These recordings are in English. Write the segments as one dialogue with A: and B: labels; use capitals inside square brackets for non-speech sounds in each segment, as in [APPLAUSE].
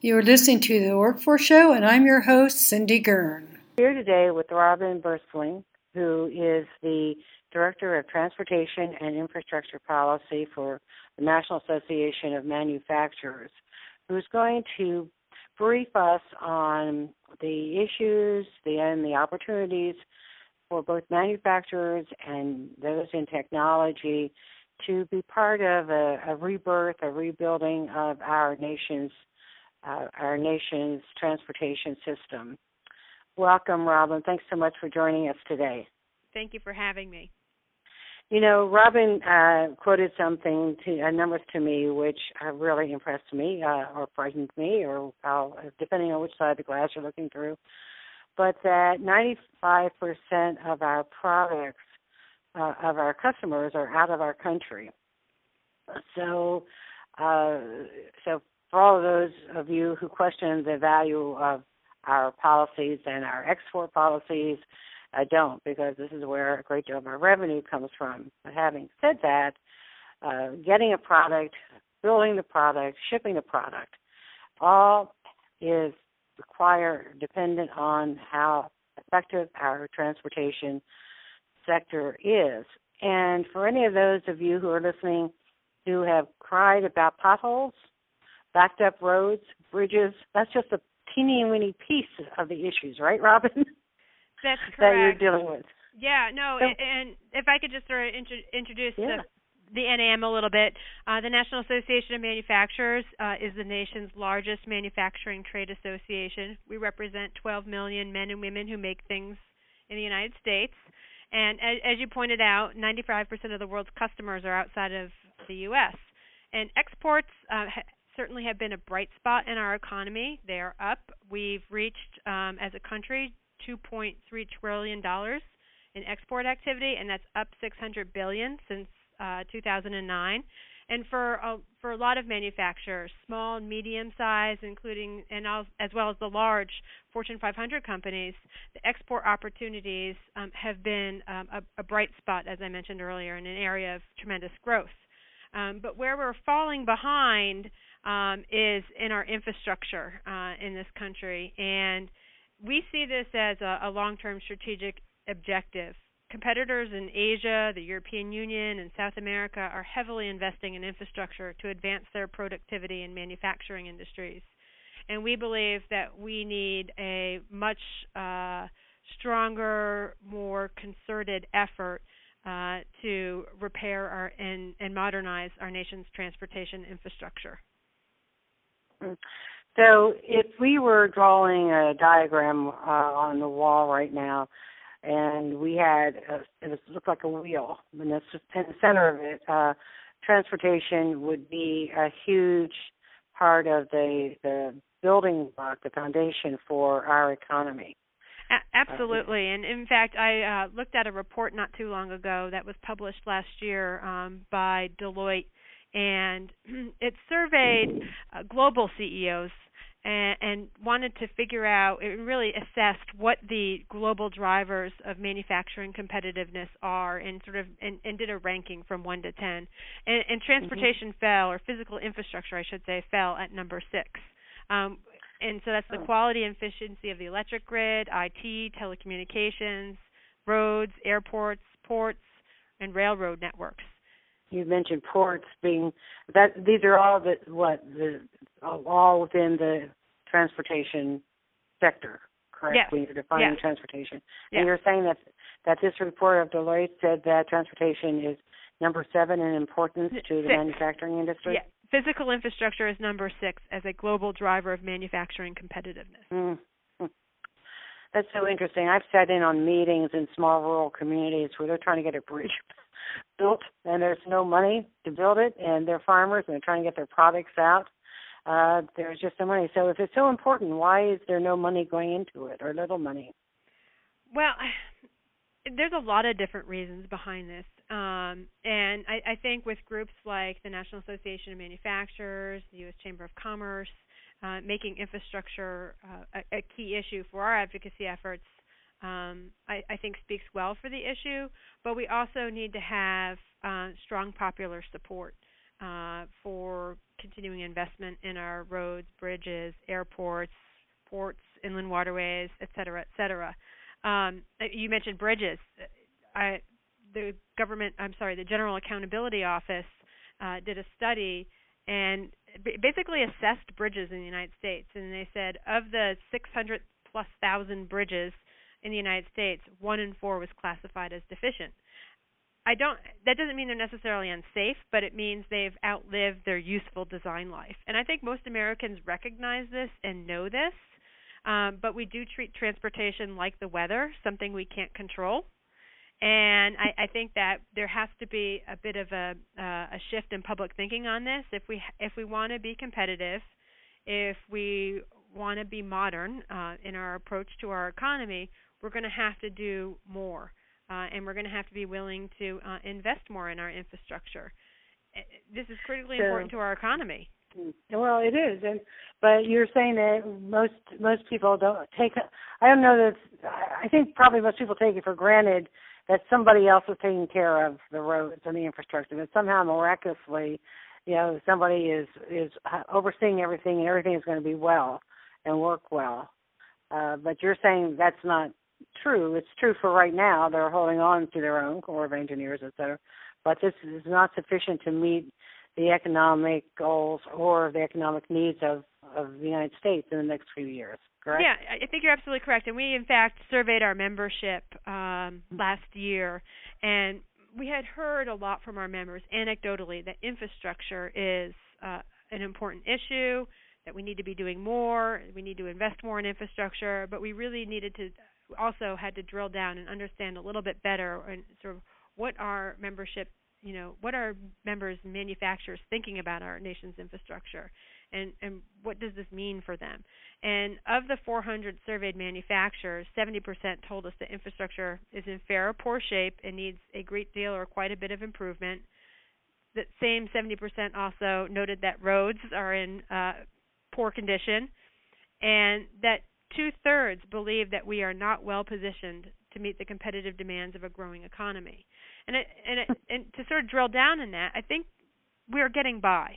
A: You're listening to The Workforce Show, and I'm your host, Cindy Gurn.
B: Here today with Robyn Boerstling, who is the Director of Transportation and Infrastructure Policy for the National Association of Manufacturers, who's going to brief us on the issues the, and the opportunities for both manufacturers and those in technology to be part of a, a rebirth, a rebuilding of our nation's uh, our nation's transportation system. Welcome, Robyn. Thanks so much for joining us today.
C: Thank you for having me.
B: You know, Robyn uh, quoted something to uh, numbers to me, which uh, really impressed me, uh, or frightened me, or how, depending on which side of the glass you're looking through. But that 95% of our products, uh, of our customers, are out of our country. So, uh, so for all of those of you who question the value of our policies and our export policies, I don't because this is where a great deal of our revenue comes from. But having said that, uh, getting a product, building the product, shipping the product, all is required dependent on how effective our transportation sector is. And for any of those of you who are listening who have cried about potholes, backed up roads, bridges, that's just a teeny weeny piece of the issues, right, Robyn?
C: That's correct. [LAUGHS]
B: that you're dealing with.
C: Yeah, no,
B: So-
C: and if I could just sort of intro- introduce
B: Yeah.
C: the the NAM a little bit. Uh, the National Association of Manufacturers uh, is the nation's largest manufacturing trade association. We represent 12 million men and women who make things in the United States. And as, as you pointed out, 95% of the world's customers are outside of the U.S. And exports uh, ha- certainly have been a bright spot in our economy. They are up. We've reached, um, as a country, 2.3 trillion dollars in export activity, and that's up 600 billion since uh, 2009. And for a, for a lot of manufacturers, small and medium size, including and al- as well as the large Fortune 500 companies, the export opportunities um, have been um, a, a bright spot, as I mentioned earlier, in an area of tremendous growth. Um, but where we're falling behind um, is in our infrastructure uh, in this country, and we see this as a, a long-term strategic objective. Competitors in Asia, the European Union, and South America are heavily investing in infrastructure to advance their productivity in manufacturing industries. And we believe that we need a much uh, stronger, more concerted effort uh, to repair our and, and modernize our nation's transportation infrastructure.
B: So, if we were drawing a diagram uh, on the wall right now, and we had a, it looked like a wheel, and that's in the center of it, uh, transportation would be a huge part of the the building block, the foundation for our economy.
C: A- absolutely, and in fact, I uh, looked at a report not too long ago that was published last year um, by Deloitte, and [CLEARS THROAT] it surveyed uh, global CEOs and, and wanted to figure out, it really assessed what the global drivers of manufacturing competitiveness are, and sort of and, and did a ranking from one to ten. And, and transportation fell, or physical infrastructure, I should say, fell at number six. Um, and so that's the
B: Oh.
C: quality and efficiency of the electric grid, IT, telecommunications, roads, airports, ports, and railroad networks.
B: You mentioned ports being that these are all the what the all within the transportation sector, correct?
C: Yes.
B: When you're defining
C: Yes.
B: transportation,
C: Yeah.
B: and you're saying that that this report of Deloitte said that transportation is number seven in importance to the
C: Six.
B: manufacturing industry.
C: Yeah, physical infrastructure is number six as a global driver of manufacturing competitiveness.
B: Mm. That's so interesting. I've sat in on meetings in small rural communities where they're trying to get a bridge built and there's no money to build it and they're farmers and they're trying to get their products out. Uh there's just no money. So if it's so important, why is there no money going into it or little money?
C: Well, [SIGHS] there's a lot of different reasons behind this. Um, and I, I think with groups like the National Association of Manufacturers, the U.S. Chamber of Commerce, uh, making infrastructure uh, a, a key issue for our advocacy efforts, um, I, I think speaks well for the issue. But we also need to have uh, strong popular support uh, for continuing investment in our roads, bridges, airports, ports, inland waterways, et cetera, et cetera. Um, you mentioned bridges. I, the government, I'm sorry, the General Accountability Office uh, did a study and basically assessed bridges in the United States, and they said of the 600 plus thousand bridges in the United States, one in four was classified as deficient. I don't that doesn't mean they're necessarily unsafe, but it means they've outlived their useful design life. And I think most Americans recognize this and know this. Um, but we do treat transportation like the weather, something we can't control. And I, I think that there has to be a bit of a, uh, a shift in public thinking on this. If we if we want to be competitive, if we want to be modern uh, in our approach to our economy, we're going to have to do more uh, and we're going to have to be willing to uh, invest more in our infrastructure. Eh, this is critically so, important to our economy.
B: Mm, well, it is, and but you're saying that most most people don't take. I don't know that. I think probably most people take it for granted that somebody else is taking care of the roads and the infrastructure. That somehow miraculously, you know, somebody is is overseeing everything and everything is going to be well and work well. Uh, but you're saying that's not true. It's true for right now. They're holding on to their own Corps of Engineers, et cetera. But this is not sufficient to meet the economic goals or the economic needs of, of the United States in the next few years. Correct?
C: Yeah, I think you're absolutely correct. And we, in fact, surveyed our membership um, last year, and we had heard a lot from our members anecdotally that infrastructure is uh, an important issue, that we need to be doing more, we need to invest more in infrastructure, but we really needed to also had to drill down and understand a little bit better and sort of what our membership you know what are members manufacturers thinking about our nation's infrastructure and and what does this mean for them. And of the 400 surveyed manufacturers 70% told us that infrastructure is in fair or poor shape and needs a great deal or quite a bit of improvement. That same 70% also noted that roads are in uh, poor condition and that two thirds believe that we are not well positioned to meet the competitive demands of a growing economy. And it, and it, and to sort of drill down in that, I think we are getting by.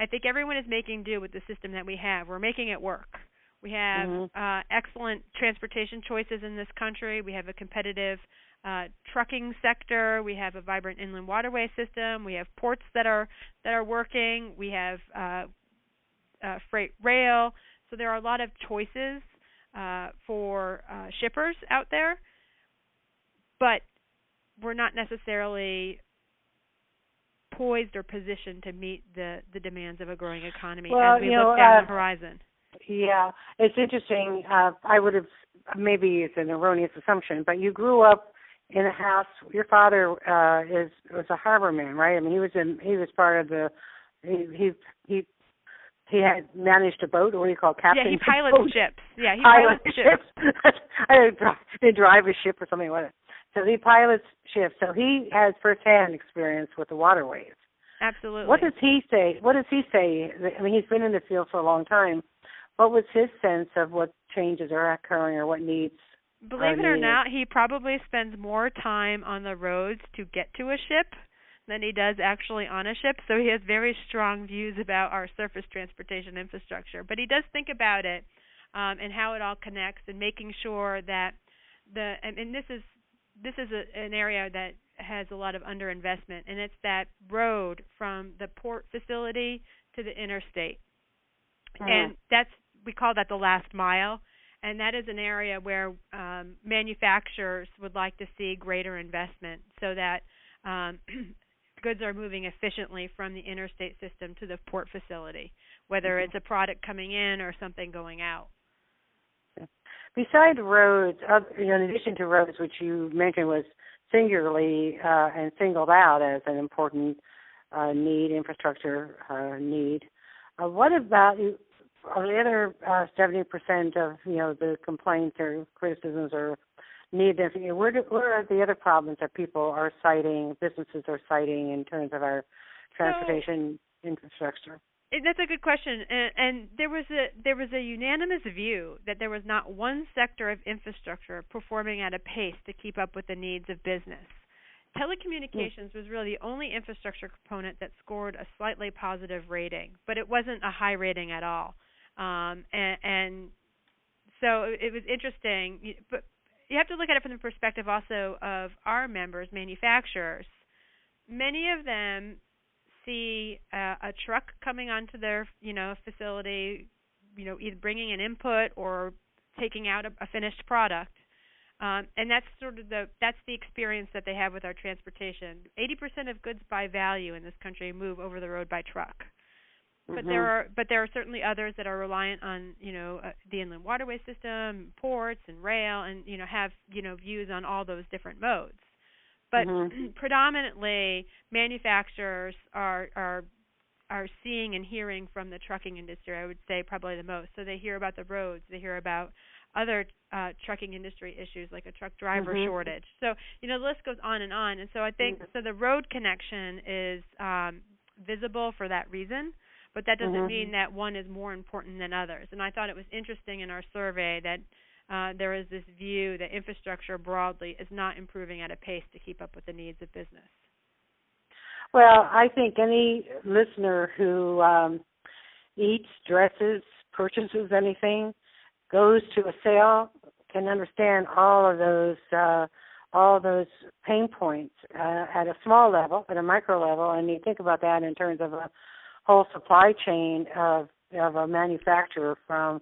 C: I think everyone is making do with the system that we have. We're making it work. We have mm-hmm. uh, excellent transportation choices in this country. We have a competitive uh, trucking sector. We have a vibrant inland waterway system. We have ports that are that are working. We have uh, uh, freight rail. So there are a lot of choices uh, for uh, shippers out there, but we're not necessarily poised or positioned to meet the the demands of a growing economy
B: well,
C: as we look
B: know,
C: down
B: uh,
C: the horizon.
B: Yeah, it's interesting. Uh, I would have maybe it's an erroneous assumption, but you grew up in a house. Your father uh, is was a harborman, right? I mean, he was in he was part of the he he he he had managed a boat, or what do you call captain?
C: Yeah, he pilots
B: boat. [LAUGHS]
C: ships. Yeah, he pilots, ships.
B: ships. [LAUGHS] I didn't drive a ship or something like that. So he pilots ships. So he has firsthand experience with the waterways.
C: Absolutely.
B: What does he say? What does he say? I mean, he's been in the field for a long time. What was his sense of what changes are occurring or what needs?
C: Believe it or not, he probably spends more time on the roads to get to a ship than he does actually on a ship. So he has very strong views about our surface transportation infrastructure. But he does think about it um, and how it all connects and making sure that the and, and this is this is a, an area that has a lot of underinvestment, and it's that road from the port facility to the interstate, mm-hmm. and that's we call that the last mile, and that is an area where um, manufacturers would like to see greater investment so that um, [CLEARS THROAT] goods are moving efficiently from the interstate system to the port facility, whether mm-hmm. it's a product coming in or something going out.
B: Besides roads, you know, in addition to roads, which you mentioned was singularly uh, and singled out as an important uh, need, infrastructure uh, need, uh, what about are the other uh, seventy percent of you know the complaints or criticisms or need this. Where, do, where are the other problems that people are citing, businesses are citing in terms of our transportation so, infrastructure?
C: That's a good question, and, and there was a there was a unanimous view that there was not one sector of infrastructure performing at a pace to keep up with the needs of business. telecommunications was really the only infrastructure component that scored a slightly positive rating, but it wasn't a high rating at all. Um, and, and so it was interesting, but you have to look at it from the perspective also of our members, manufacturers. Many of them see a, a truck coming onto their, you know, facility, you know, either bringing an input or taking out a, a finished product um, and that's sort of the that's the experience that they have with our transportation. 80% of goods by value in this country move over the road by truck. But
B: mm-hmm.
C: there are but there are certainly others that are reliant on you know uh, the inland waterway system, ports, and rail, and you know have you know views on all those different modes. But
B: mm-hmm. [CLEARS THROAT]
C: predominantly, manufacturers are are are seeing and hearing from the trucking industry. I would say probably the most. So they hear about the roads, they hear about other uh, trucking industry issues like a truck driver
B: mm-hmm.
C: shortage. So you know the list goes on and on. And so I think
B: mm-hmm.
C: so the road connection is um, visible for that reason, but that doesn't
B: mm-hmm.
C: mean that one is more important than others. And I thought it was interesting in our survey that. Uh, there is this view that infrastructure broadly is not improving at a pace to keep up with the needs of business.
B: Well, I think any listener who um, eats, dresses, purchases anything goes to a sale can understand all of those uh, all those pain points uh, at a small level, at a micro level, and you think about that in terms of a whole supply chain of of a manufacturer from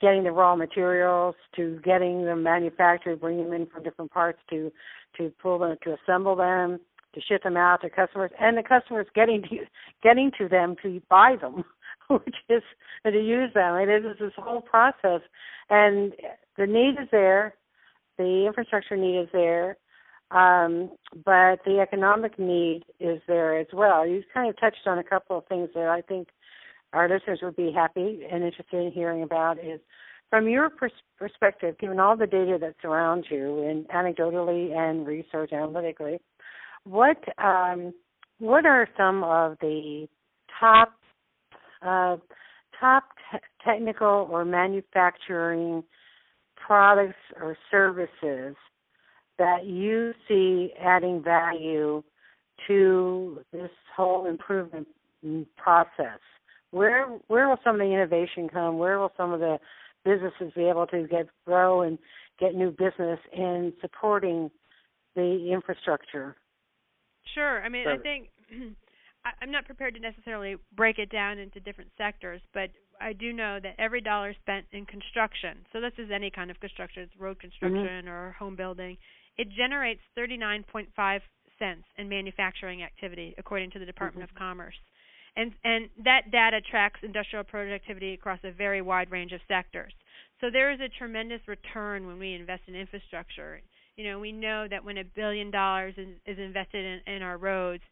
B: getting the raw materials to getting them manufactured, bringing them in from different parts to to pull them to assemble them, to ship them out to customers, and the customers getting to getting to them to buy them. [LAUGHS] which is to use them. It is this whole process, and the need is there, the infrastructure need is there, um, but the economic need is there as well. You kind of touched on a couple of things that I think our listeners would be happy and interested in hearing about. Is from your pers- perspective, given all the data that surrounds you, and anecdotally and research analytically, what um, what are some of the top uh, top te- technical or manufacturing products or services that you see adding value to this whole improvement process? Where where will some of the innovation come? Where will some of the businesses be able to get grow and get new business in supporting the infrastructure?
C: Sure. I mean, I think [CLEARS THROAT] I'm not prepared to necessarily break it down into different sectors, but I do know that every dollar spent in construction, so this is any kind of construction, it's road construction
B: mm-hmm.
C: or home building, it generates 39.5 cents in manufacturing activity according to the Department
B: mm-hmm.
C: of Commerce. And and that data tracks industrial productivity across a very wide range of sectors. So there is a tremendous return when we invest in infrastructure. You know, we know that when a billion dollars is, is invested in, in our roads,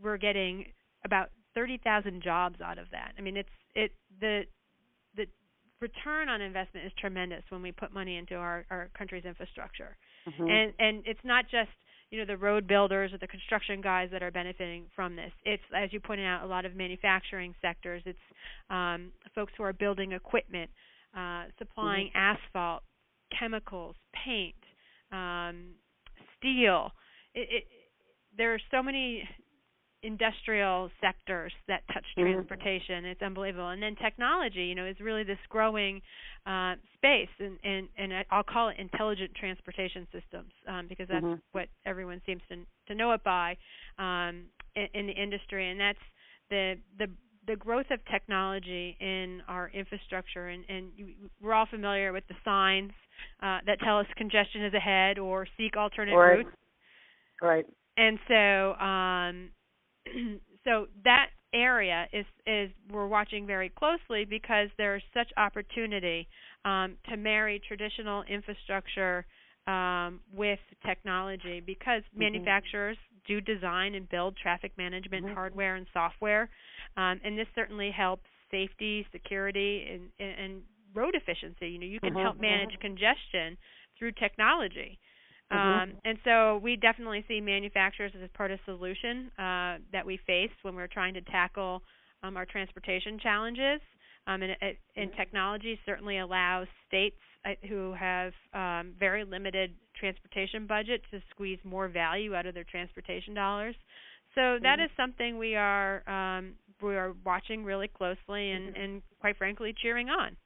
C: we're getting about 30,000 jobs out of that. I mean, it's it the the return on investment is tremendous when we put money into our our country's infrastructure.
B: Mm-hmm.
C: And and it's not just you know the road builders or the construction guys that are benefiting from this. It's as you pointed out, a lot of manufacturing sectors. It's um, folks who are building equipment, uh, supplying
B: mm-hmm.
C: asphalt, chemicals, paint, um, steel. It, it, there are so many industrial sectors that touch
B: mm-hmm.
C: transportation. It's unbelievable. And then technology, you know, is really this growing uh, space, and, and and I'll call it intelligent transportation systems um, because that's
B: mm-hmm.
C: what everyone seems to to know it by um, in, in the industry, and that's the the the growth of technology in our infrastructure, and, and we're all familiar with the signs uh, that tell us congestion is ahead or seek alternate
B: right.
C: routes.
B: Right.
C: And so, um, [CLEARS THROAT] so that area is is we're watching very closely because there's such opportunity um, to marry traditional infrastructure um, with technology because mm-hmm. manufacturers do design and build traffic management
B: mm-hmm.
C: hardware and software, um, and this certainly helps safety, security, and, and road efficiency. You know, you can
B: mm-hmm.
C: help manage
B: mm-hmm.
C: congestion through technology.
B: Mm-hmm.
C: Um, and so we definitely see manufacturers as part of the solution uh, that we face when we're trying to tackle um, our transportation challenges. Um, and, and technology certainly allows states uh, who have um, very limited transportation budget to squeeze more value out of their transportation dollars. So that
B: Mhm.
C: is something we are um, we are watching really closely and,
B: Mhm.
C: and quite frankly cheering on.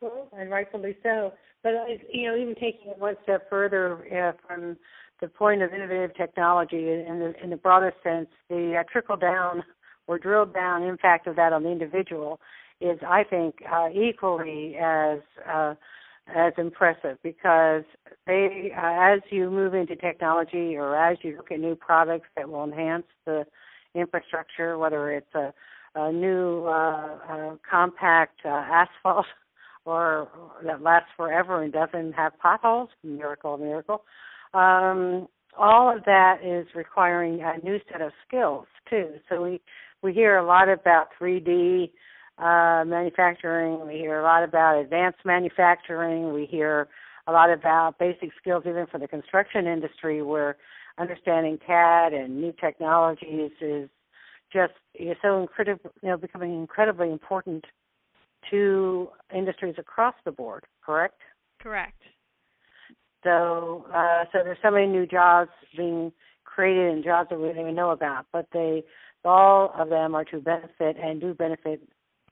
B: Well, and rightfully so. But you know, even taking it one step further uh, from the point of innovative technology in the in the broader sense, the uh, trickle down or drill down impact of that on the individual is, I think, uh, equally as uh, as impressive because they, uh, as you move into technology or as you look at new products that will enhance the infrastructure, whether it's a, a new uh, uh, compact uh, asphalt [LAUGHS] or that lasts forever and doesn't have potholes, miracle, miracle. Um, all of that is requiring a new set of skills too. So we we hear a lot about 3D uh, manufacturing. We hear a lot about advanced manufacturing. We hear a lot about basic skills even for the construction industry, where understanding CAD and new technologies is just is so incredible, you know, becoming incredibly important to industries across the board. Correct?
C: Correct.
B: So, uh, so there's so many new jobs being created and jobs that we don't even know about, but they all of them are to benefit and do benefit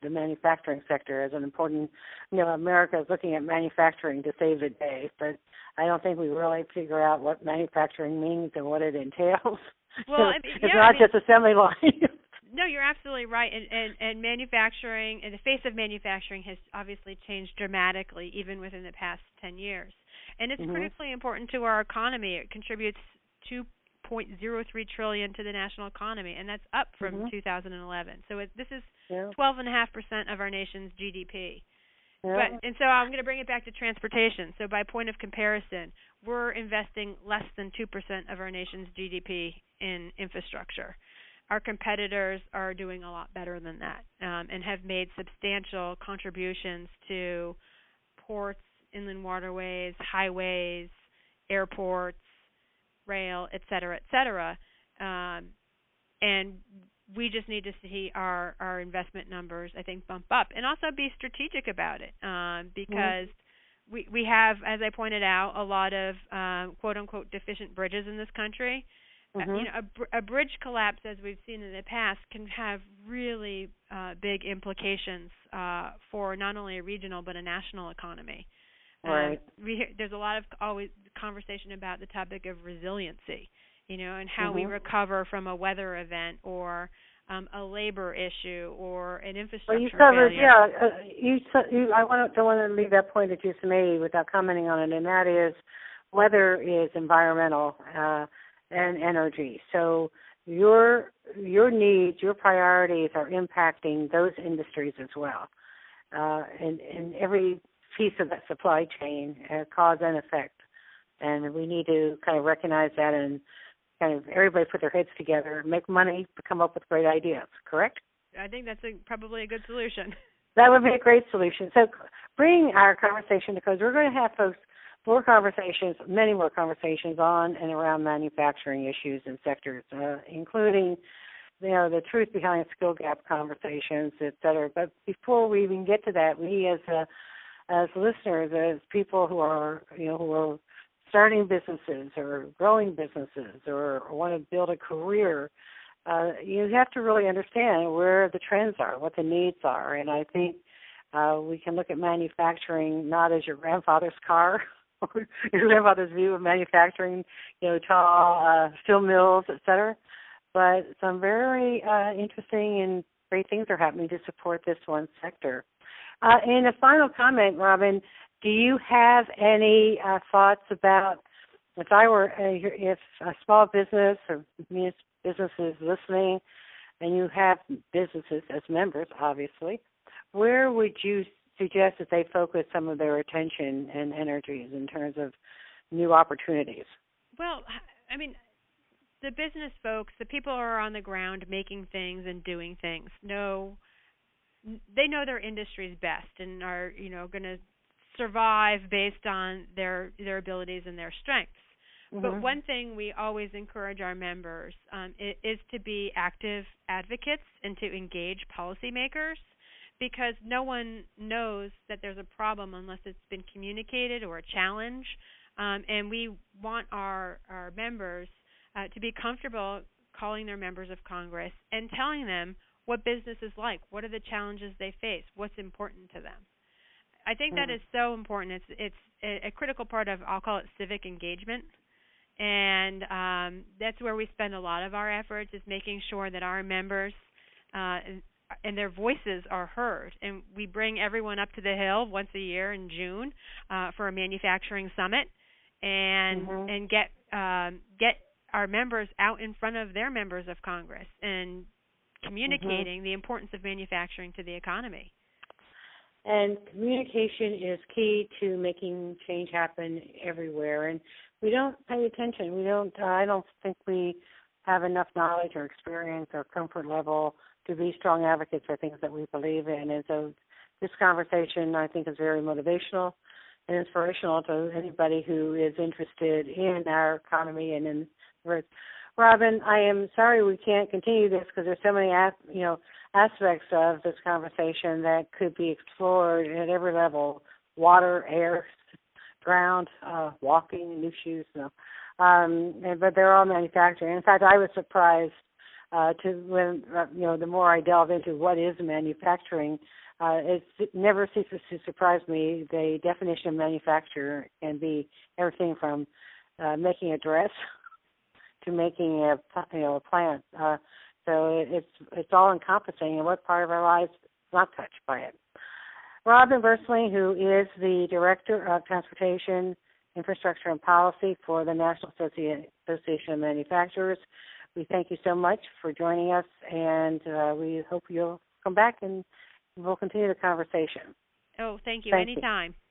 B: the manufacturing sector as an important. You know, America is looking at manufacturing to save the day, but I don't think we really figure out what manufacturing means and what it entails. [LAUGHS]
C: Well, I mean,
B: it's
C: yeah,
B: not
C: I mean,
B: just assembly line. [LAUGHS]
C: No, you're absolutely right. And, and and manufacturing and the face of manufacturing has obviously changed dramatically even within the past 10 years. And it's
B: Mhm.
C: critically important to our economy. It contributes 2.03 trillion to the national economy and that's up from
B: Mhm.
C: 2011. So it, this is
B: yeah.
C: 12.5% of our nation's GDP.
B: yeah.
C: But and so I'm going to bring it back to transportation. So by point of comparison, we're investing less than 2% of our nation's GDP in infrastructure. Our competitors are doing a lot better than that um, and have made substantial contributions to ports, inland waterways, highways, airports, rail, et cetera, et cetera. Um, and we just need to see our our investment numbers I think bump up and also be strategic about it um, because we we have as I pointed out a lot of um, quote unquote deficient bridges in this country. Uh,
B: Mhm.
C: you know, a, br- a bridge collapse, as we've seen in the past, can have really uh, big implications uh, for not only a regional but a national economy. Um,
B: Right.
C: we hear, there's a lot of always conversation about the topic of resiliency, you know, and how we
B: Mhm.
C: recover from a weather event or um, a labor issue or an infrastructure
B: Well, you covered,
C: failure.
B: yeah. Uh, you, you, I want don't want to leave that point that you just made without commenting on it, and that is weather is environmental uh, and energy. So your your needs, your priorities are impacting those industries as well, uh, and, and every piece of that supply chain, uh, cause and effect. And we need to kind of recognize that and kind of everybody put their heads together, make money, come up with great ideas. Correct?
C: I think that's a, probably a good solution. [LAUGHS]
B: That would be a great solution. So, bring our conversation to because we're going to have folks more conversations, many more conversations on and around manufacturing issues and sectors, uh, including you know the truth behind skill gap conversations, et cetera. But before we even get to that, we as a, as listeners, as people who are you know who are starting businesses or growing businesses or, want to build a career, uh, you have to really understand where the trends are, what the needs are, and I think uh, we can look at manufacturing not as your grandfather's car [LAUGHS] your grandfather's view of manufacturing, you know, tall uh, steel mills, et cetera, but some very uh, interesting and great things are happening to support this one sector. Uh, and a final comment, Robyn, do you have any uh, thoughts about if I were uh, if a small business or businesses listening, and you have businesses as members, obviously, where would you suggest that they focus some of their attention and energies in terms of new opportunities?
C: Well, I mean, the business folks, the people who are on the ground making things and doing things, know they know their industries best and are you know going to survive based on their their abilities and their strengths.
B: Mm-hmm.
C: But one thing we always encourage our members um, is, is to be active advocates and to engage policymakers because no one knows that there's a problem unless it's been communicated or a challenge. um, and we want our our members uh, to be comfortable calling their members of Congress and telling them what business is like, what are the challenges they face, what's important to them. I think that mm. so important. It's it's a, a critical part of I'll call it civic engagement, and um, that's where we spend a lot of our efforts is making sure that our members uh, and, and their voices are heard. And we bring everyone up to the hill once a year in June uh, for a manufacturing summit, and mm-hmm. and get um, get our members out in front of their members of Congress and communicating mm-hmm. the importance of manufacturing to the economy.
B: And communication is key to making change happen everywhere. And we don't pay attention. We don't. Uh, I don't think we have enough knowledge or experience or comfort level to be strong advocates for things that we believe in. And so, this conversation I think is very motivational and inspirational to anybody who is interested in our economy and in Robyn, I am sorry we can't continue this because there's so many, you know, aspects of this conversation that could be explored at every level: water, air, ground, uh, walking, new shoes. No. Um, and, but they're all manufacturing. In fact, I was surprised uh, to when uh, you know the more I delve into what is manufacturing. Uh, it never ceases to surprise me. The definition of manufacture can be everything from uh, making a dress to making a you know a plant. Uh, so it, it's it's all encompassing, and what part of our lives is not touched by it. Robyn Boerstling, who is the Director of Transportation, Infrastructure and Policy for the National Association of Manufacturers, we thank you so much for joining us, and uh, we hope you'll come back and we'll continue the conversation.
C: Oh, thank you. Thank Anytime. You.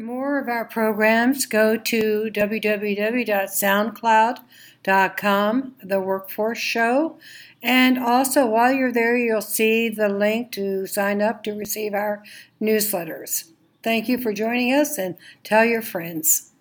A: More of our programs go to www.soundcloud.com, The Workforce Show. And also, while you're there, you'll see the link to sign up to receive our newsletters. Thank you for joining us and tell your friends.